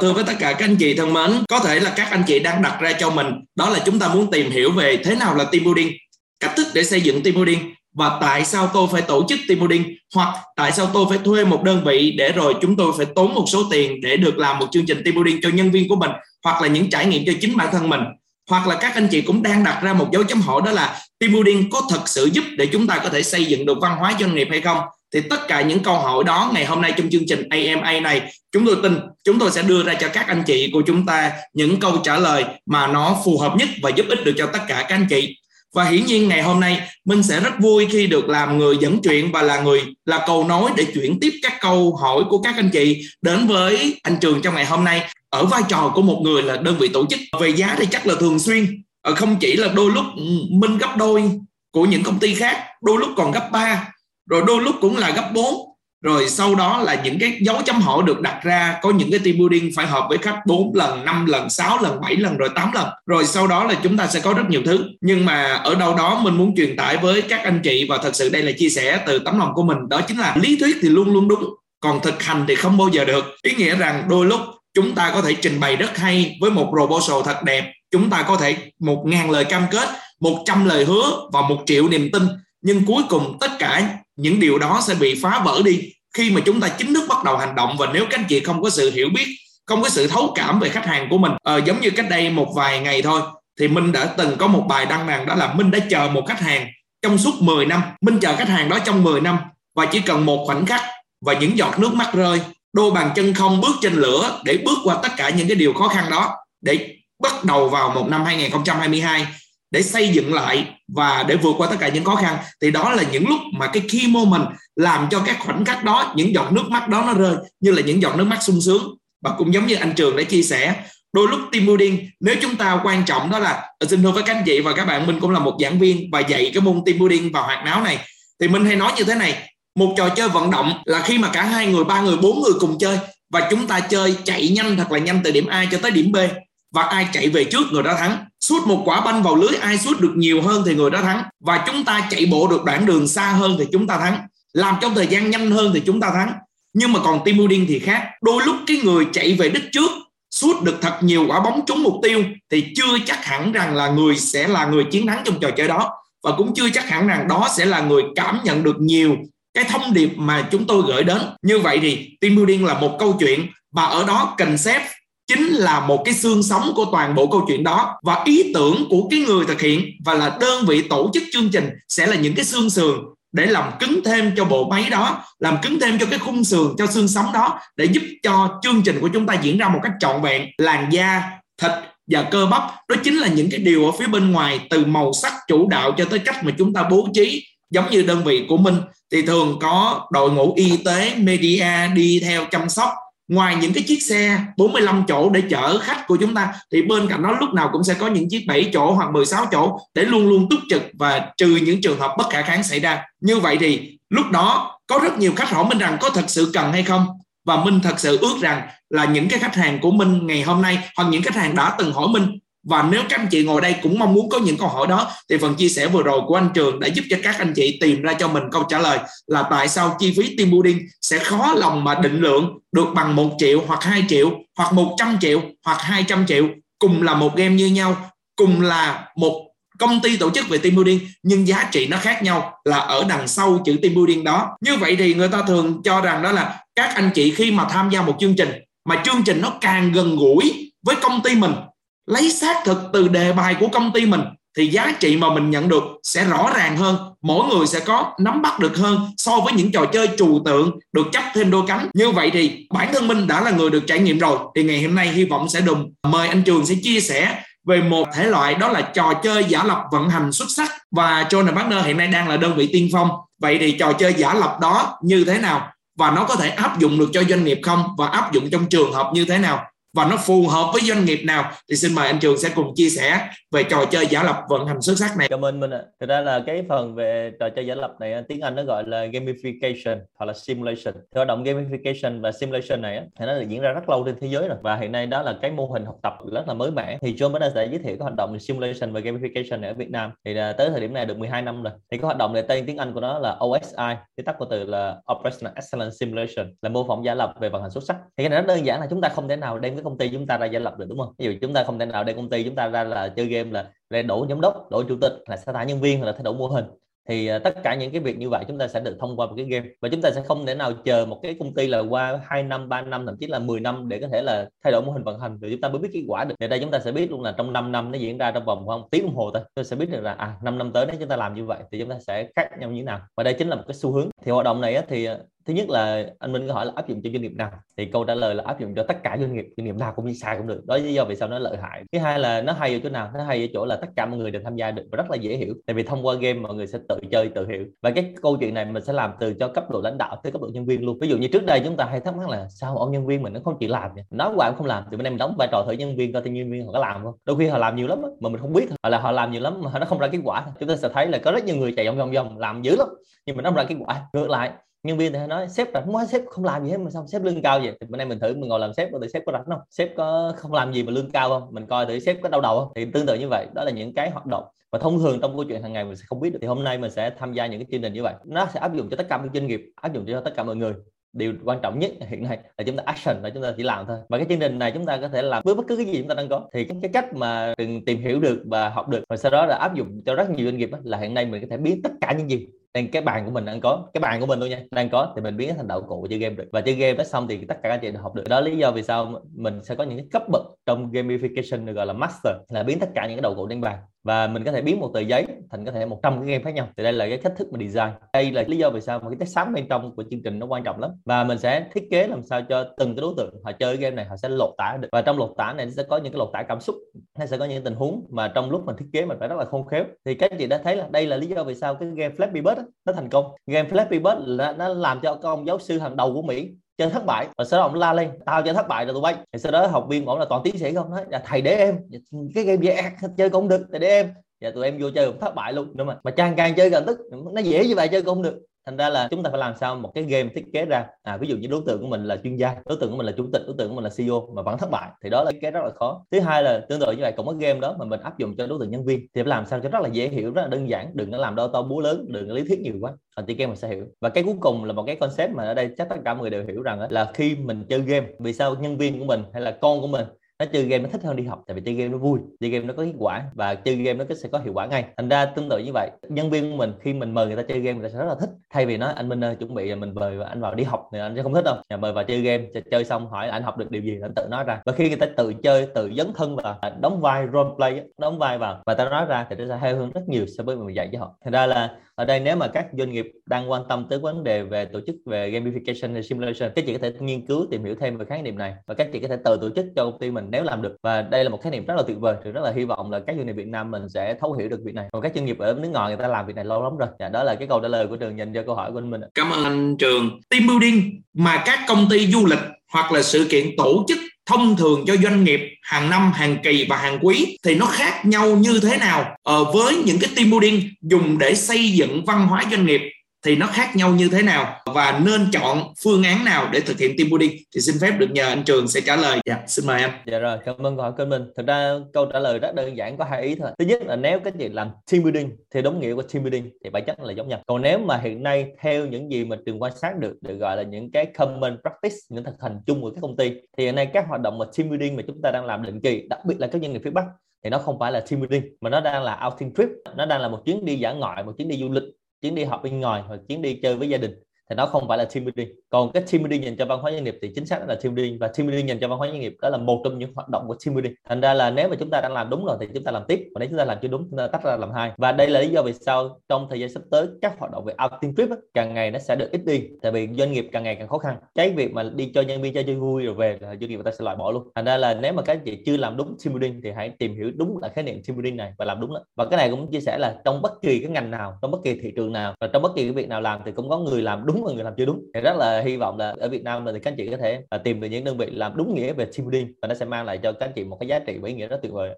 thưa với tất cả các anh chị thân mến, có thể là các anh chị đang đặt ra cho mình, đó là chúng ta muốn tìm hiểu về thế nào là team building, cách thức để xây dựng team building, và tại sao tôi phải tổ chức team building, hoặc tại sao tôi phải thuê một đơn vị để rồi chúng tôi phải tốn một số tiền để được làm một chương trình team building cho nhân viên của mình, hoặc là những trải nghiệm cho chính bản thân mình. Hoặc là các anh chị cũng đang đặt ra một dấu chấm hỏi đó là team building có thật sự giúp để chúng ta có thể xây dựng được văn hóa doanh nghiệp hay không? Thì tất cả những câu hỏi đó ngày hôm nay trong chương trình AMA này, chúng tôi tin chúng tôi sẽ đưa ra cho các anh chị của chúng ta những câu trả lời mà nó phù hợp nhất và giúp ích được cho tất cả các anh chị. Và hiển nhiên ngày hôm nay mình sẽ rất vui khi được làm người dẫn chuyện và là người, là cầu nối để chuyển tiếp các câu hỏi của các anh chị đến với anh trường trong ngày hôm nay. Ở vai trò của một người là đơn vị tổ chức. Về giá thì chắc là thường xuyên. Ờ, không chỉ là đôi lúc ừ, minh gấp đôi của những công ty khác, đôi lúc còn gấp ba rồi đôi lúc cũng là gấp 4 rồi sau đó là những cái dấu chấm hỏi được đặt ra, có những cái team building phải hợp với khách 4 lần 5 lần 6 lần 7 lần, rồi 8 lần. Rồi sau đó là chúng ta sẽ có rất nhiều thứ. Nhưng mà ở đâu đó mình muốn truyền tải với các anh chị và thật sự đây là chia sẻ từ tấm lòng của mình, đó chính là lý thuyết thì luôn luôn đúng, còn thực hành thì không bao giờ được. Ý nghĩa rằng đôi lúc chúng ta có thể trình bày rất hay với một proposal thật đẹp. Chúng ta có thể một ngàn lời cam kết, một trăm lời hứa và một triệu niềm tin. Nhưng cuối cùng tất cả những điều đó sẽ bị phá vỡ đi khi mà chúng ta chính thức bắt đầu hành động. Và nếu các anh chị không có sự hiểu biết không có sự thấu cảm về khách hàng của mình à, giống như cách đây một vài ngày thôi thì Minh đã từng có một bài đăng rằng đó là Minh đã chờ một khách hàng trong suốt 10 năm. Minh chờ khách hàng đó trong 10 năm và chỉ cần một khoảnh khắc và những giọt nước mắt rơi đôi bàn chân không bước trên lửa để bước qua tất cả những cái điều khó khăn đó để bắt đầu vào một năm 2022 để xây dựng lại và để vượt qua tất cả những khó khăn, thì đó là những lúc mà cái key moment làm cho các khoảnh khắc đó, những giọt nước mắt đó nó rơi, như là những giọt nước mắt sung sướng. Và cũng giống như anh trường đã chia sẻ, đôi lúc team building, nếu chúng ta quan trọng đó là xin thưa với các anh chị và các bạn, mình cũng là một giảng viên và dạy cái môn team building và hoạt náo này. Thì mình hay nói như thế này, một trò chơi vận động là khi mà cả hai người, ba người, bốn người cùng chơi và chúng ta chơi chạy nhanh thật là nhanh từ điểm A cho tới điểm B và ai chạy về trước người đó thắng. Suốt một quả banh vào lưới, ai suốt được nhiều hơn thì người đó thắng. Và chúng ta chạy bộ được đoạn đường xa hơn thì chúng ta thắng. Làm trong thời gian nhanh hơn thì chúng ta thắng. Nhưng mà còn team building thì khác. Đôi lúc cái người chạy về đích trước, suốt được thật nhiều quả bóng trúng mục tiêu, thì chưa chắc hẳn rằng là người sẽ là người chiến thắng trong trò chơi đó. Và cũng chưa chắc hẳn rằng đó sẽ là người cảm nhận được nhiều cái thông điệp mà chúng tôi gửi đến. Như vậy thì team building là một câu chuyện. Và ở đó cần chính là một cái xương sống của toàn bộ câu chuyện đó. Và ý tưởng của cái người thực hiện và là đơn vị tổ chức chương trình sẽ là những cái xương sườn để làm cứng thêm cho bộ máy đó, làm cứng thêm cho cái khung sườn cho xương sống đó để giúp cho chương trình của chúng ta diễn ra một cách trọn vẹn, làn da, thịt và cơ bắp. Đó chính là những cái điều ở phía bên ngoài, từ màu sắc, chủ đạo cho tới cách mà chúng ta bố trí. Giống như đơn vị của mình thì thường có đội ngũ y tế, media đi theo chăm sóc ngoài những cái chiếc xe 45 chỗ để chở khách của chúng ta, thì bên cạnh đó lúc nào cũng sẽ có những chiếc 7 chỗ hoặc 16 chỗ để luôn luôn túc trực và trừ những trường hợp bất khả kháng xảy ra. Như vậy thì lúc đó có rất nhiều khách hỏi minh rằng có thật sự cần hay không? Và Minh thật sự ước rằng là những cái khách hàng của Minh ngày hôm nay hoặc những khách hàng đã từng hỏi Minh và nếu các anh chị ngồi đây cũng mong muốn có những câu hỏi đó, thì phần chia sẻ vừa rồi của anh Trường đã giúp cho các anh chị tìm ra cho mình câu trả lời là tại sao chi phí team building sẽ khó lòng mà định lượng được bằng 1 triệu hoặc 2 triệu, hoặc 100 triệu hoặc 200 triệu. Cùng là một game như nhau, cùng là một công ty tổ chức về team building, nhưng giá trị nó khác nhau là ở đằng sau chữ team building đó. Như vậy thì người ta thường cho rằng đó là các anh chị khi mà tham gia một chương trình, mà chương trình nó càng gần gũi với công ty mình lấy xác thực từ đề bài của công ty mình thì giá trị mà mình nhận được sẽ rõ ràng hơn, mỗi người sẽ có nắm bắt được hơn so với những trò chơi trừu tượng được chấp thêm đôi cánh. Như vậy thì bản thân mình đã là người được trải nghiệm rồi, thì ngày hôm nay hy vọng sẽ đùng mời anh trường sẽ chia sẻ về một thể loại đó là trò chơi giả lập vận hành xuất sắc và John Partner hiện nay đang là đơn vị tiên phong. Vậy thì trò chơi giả lập đó như thế nào và nó có thể áp dụng được cho doanh nghiệp không và áp dụng trong trường hợp như thế nào? Và nó phù hợp với doanh nghiệp nào thì xin mời anh Trường sẽ cùng chia sẻ về trò chơi giả lập vận hành xuất sắc này. Cảm ơn Minh ạ. Thực ra là cái phần về trò chơi giả lập này à, tiếng Anh nó gọi là gamification hoặc là simulation. Thì hoạt động gamification và simulation này thì nó diễn ra rất lâu trên thế giới rồi và hiện nay đó là cái mô hình học tập rất là mới mẻ. Thì John mới sẽ giới thiệu cái hoạt động simulation và gamification này ở Việt Nam. Thì là tới thời điểm này được 12 năm rồi. Thì cái hoạt động này tên tiếng Anh của nó là OSI, cái tắt của từ là Operational Excellence Simulation là mô phỏng giả lập về vận hành xuất sắc. Thì cái này rất đơn giản là chúng ta không thể nào đem cái công ty chúng ta ra gia lập được, đúng không? Ví dụ chúng ta không thể nào để công ty chúng ta ra là chơi game là để đổ giám đốc đổ chủ tịch, là sa thải nhân viên hoặc là thay đổi mô hình. Thì à, tất cả những cái việc như vậy chúng ta sẽ được thông qua một cái game. Và chúng ta sẽ không thể nào chờ một cái công ty là qua 2 năm 3 năm, thậm chí là 10 năm để có thể là thay đổi mô hình vận hành. Thì chúng ta mới biết kết quả được. Thì đây chúng ta sẽ biết luôn là trong 5 năm nó diễn ra trong vòng khoảng tiếng đồng hồ thôi. Tôi sẽ biết được là à 5 năm tới nếu chúng ta làm như vậy thì chúng ta sẽ khác nhau như thế nào. Và đây chính là một cái xu hướng. Thì hoạt động này thì à, thứ nhất là anh Minh có hỏi là áp dụng cho doanh nghiệp nào? Thì câu trả lời là áp dụng cho tất cả doanh nghiệp doanh nghiệp nào cũng như xài cũng được. Đó lý do vì sao nó lợi hại. Thứ hai là nó hay ở chỗ nào? Nó hay ở chỗ là tất cả mọi người đều tham gia được và rất là dễ hiểu. Tại vì thông qua game mọi người sẽ tự chơi, tự hiểu. Và cái câu chuyện này mình sẽ làm từ cho cấp độ lãnh đạo tới cấp độ nhân viên luôn. Ví dụ như trước đây chúng ta hay thắc mắc là sao ông nhân viên mình nó không chịu làm nó nói cũng không làm. Thì bên em đóng vai trò thử nhân viên coi thì nhân viên họ có làm không? Đôi khi họ làm nhiều lắm mà mình không biết. Hoặc là họ làm nhiều lắm mà nó không ra kết quả. Chúng ta sẽ thấy là có rất nhiều người chạy vòng vòng vòng, làm dữ lắm. Nhưng mà nó không ra kết quả. Ngược lại nhân viên thì nói sếp là không sếp không làm gì hết mà sao sếp lương cao vậy? Thì bữa nay mình thử mình ngồi làm sếp thì sếp có rảnh không? Sếp có không làm gì mà lương cao không? Mình coi thử sếp có đau đầu không? Thì tương tự như vậy đó là những cái hoạt động. Và thông thường trong câu chuyện hàng ngày mình sẽ không biết được thì hôm nay mình sẽ tham gia những cái chương trình như vậy. Nó sẽ áp dụng cho tất cả các doanh nghiệp áp dụng cho tất cả mọi người. Điều quan trọng nhất hiện nay là chúng ta action là chúng ta chỉ làm thôi. Và cái chương trình này chúng ta có thể làm với bất cứ cái gì chúng ta đang có. Thì cái, cái cách mà từng tìm hiểu được và học được và sau đó là áp dụng cho rất nhiều doanh nghiệp là hiện nay mình có thể biến tất cả những gì đang cái bàn của mình đang có, cái bàn của mình luôn nha, đang có, thì mình biến thành đạo cụ chơi game được. Và chơi game đó xong thì tất cả các anh chị đều học được. Đó lý do vì sao mình sẽ có những cái cấp bậc trong gamification được gọi là master, là biến tất cả những cái đầu cụ trên bàn và mình có thể biến một tờ giấy thành có thể 100 cái game khác nhau. Thì đây là cái cách thức mà design. Đây là lý do vì sao mà cái test sáng bên trong của chương trình nó quan trọng lắm. Và mình sẽ thiết kế làm sao cho từng cái đối tượng họ chơi game này họ sẽ lột tả được. Và trong lột tả này sẽ có những cái lột tả cảm xúc hay sẽ có những tình huống mà trong lúc mình thiết kế mình phải rất là khôn khéo. Thì các chị đã thấy là đây là lý do vì sao cái game Flappy Bird nó thành công. Game Flappy Bird là nó làm cho các ông giáo sư hàng đầu của Mỹ chơi thất bại và sau đó ông la lên, tao chơi thất bại rồi tụi bay. Thì sau đó học viên của ông là toàn tiến sĩ không? Nói là thầy để em. Dạ, Cái game dễ chơi cũng được, thầy để em. Và tụi em vô chơi cũng thất bại luôn. Đúng mà mà càng càng chơi càng tức, nó dễ như vậy chơi cũng không được thành ra là chúng ta phải làm sao một cái game thiết kế ra. À, ví dụ như đối tượng của mình là chuyên gia đối tượng của mình là chủ tịch đối tượng của mình là CEO mà vẫn thất bại thì đó là cái rất là khó. Thứ hai là tương tự như vậy cũng có game đó mà mình áp dụng cho đối tượng nhân viên thì phải làm sao cho rất là dễ hiểu rất là đơn giản. Đừng có làm đo to búa lớn đừng có lý thuyết nhiều quá. Còn chơi game mình sẽ hiểu. Và cái cuối cùng là một cái concept mà ở đây chắc tất cả mọi người đều hiểu rằng là khi mình chơi game vì sao nhân viên của mình hay là con của mình nó chơi game nó thích hơn đi học, tại vì chơi game nó vui, chơi game nó có kết quả và chơi game nó sẽ có hiệu quả ngay. Thành ra tương tự như vậy, nhân viên của mình khi mình mời người ta chơi game người ta sẽ rất là thích. Thay vì nói, anh Minh ơi, chuẩn bị mình mời anh vào đi học thì anh sẽ không thích đâu. Nhà mời vào chơi game, chơi xong hỏi anh học được điều gì? Anh tự nói ra. Và khi người ta tự chơi, tự dấn thân vào à, đóng vai role play đóng vai vào và ta nói ra thì nó sẽ hay hơn rất nhiều so với mình dạy cho họ. Thành ra là ở đây nếu mà các doanh nghiệp đang quan tâm tới vấn đề về tổ chức về gamification hay simulation, các chị có thể nghiên cứu tìm hiểu thêm về khái niệm này và các chị có thể tự tổ chức cho công ty mình nếu làm được. Và đây là một khái niệm rất là tuyệt vời. Thì rất là hy vọng là các doanh nghiệp Việt Nam mình sẽ thấu hiểu được việc này. Còn các doanh nghiệp ở nước ngoài người ta làm việc này lâu lắm rồi. Dạ, đó là cái câu trả lời của trường dành cho câu hỏi của anh Minh cảm ơn anh Trường. Team building mà các công ty du lịch hoặc là sự kiện tổ chức thông thường cho doanh nghiệp hàng năm hàng kỳ và hàng quý thì nó khác nhau như thế nào? Ờ, với những cái team building dùng để xây dựng văn hóa doanh nghiệp thì nó khác nhau như thế nào và nên chọn phương án nào để thực hiện team building thì xin phép được nhờ anh Trường sẽ trả lời. Dạ, xin mời em. Dạ rồi, cảm ơn câu hỏi của mình. Thực ra câu trả lời rất đơn giản có hai ý thôi. Thứ nhất là nếu các gì làm team building thì đúng nghĩa của team building thì bản chất là giống nhau. Còn nếu mà hiện nay theo những gì mà Trường quan sát được được gọi là những cái common practice, những thực hành chung của các công ty thì hiện nay các hoạt động mà team building mà chúng ta đang làm định kỳ, đặc biệt là các doanh nghiệp phía Bắc thì nó không phải là team building mà nó đang là outing trip nó đang là một chuyến đi dã ngoại một chuyến đi du lịch chuyến đi học bên ngoài hoặc chuyến đi chơi với gia đình thì nó không phải là team building. Còn cái team building dành cho văn hóa doanh nghiệp thì chính xác là team building. Và team building dành cho văn hóa doanh nghiệp đó là một trong những hoạt động của team building. Thành ra là nếu mà chúng ta đang làm đúng rồi thì chúng ta làm tiếp. Và nếu chúng ta làm chưa đúng chúng ta tách ra làm hai. Và đây là lý do vì sao trong thời gian sắp tới các hoạt động về outing trip ấy, càng ngày nó sẽ được ít đi. Tại vì doanh nghiệp càng ngày càng khó khăn. Cái việc mà đi cho nhân viên chơi chơi vui rồi về là doanh nghiệp người ta sẽ loại bỏ luôn. Thành ra là nếu mà các chị chưa làm đúng team building thì hãy tìm hiểu đúng là khái niệm team building này và làm đúng đó. và cái này cũng chia sẻ là trong bất kỳ cái ngành nào trong bất kỳ thị trường nào và trong bất kỳ cái việc nào làm thì cũng có người làm đúng và người làm chưa đúng. Thì rất là hy vọng là ở Việt Nam thì các anh chị có thể à, tìm được những đơn vị làm đúng nghĩa về team building và nó sẽ mang lại cho các anh chị một cái giá trị và ý nghĩa rất tuyệt vời.